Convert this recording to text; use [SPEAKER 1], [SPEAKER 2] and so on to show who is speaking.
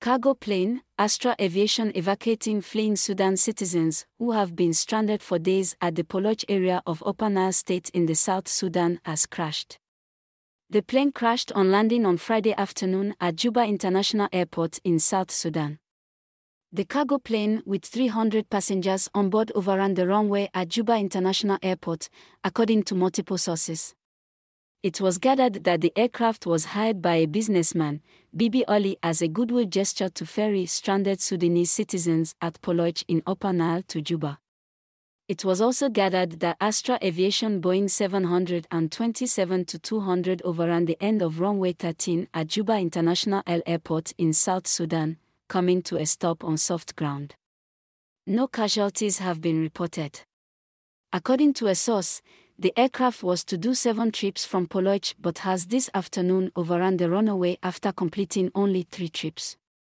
[SPEAKER 1] Cargo plane, Astral Aviation evacuating fleeing Sudan citizens who have been stranded for days at the Paloich area of Upper Nile State in the South Sudan has crashed. The plane crashed on landing on Friday afternoon at Juba International Airport in South Sudan. The cargo plane with 300 passengers on board overran the runway at Juba International Airport, according to multiple sources. It was gathered that the aircraft was hired by a businessman, Bibi Oli, as a goodwill gesture to ferry stranded Sudanese citizens at Paloich in Upper Nile to Juba. It was also gathered that Astral Aviation Boeing 727 200 overran the end of runway 13 at Juba International Air Airport in South Sudan, coming to a stop on soft ground. No casualties have been reported. According to a source, the aircraft was to do seven trips from Paloich but has this afternoon overrun the runway after completing only three trips.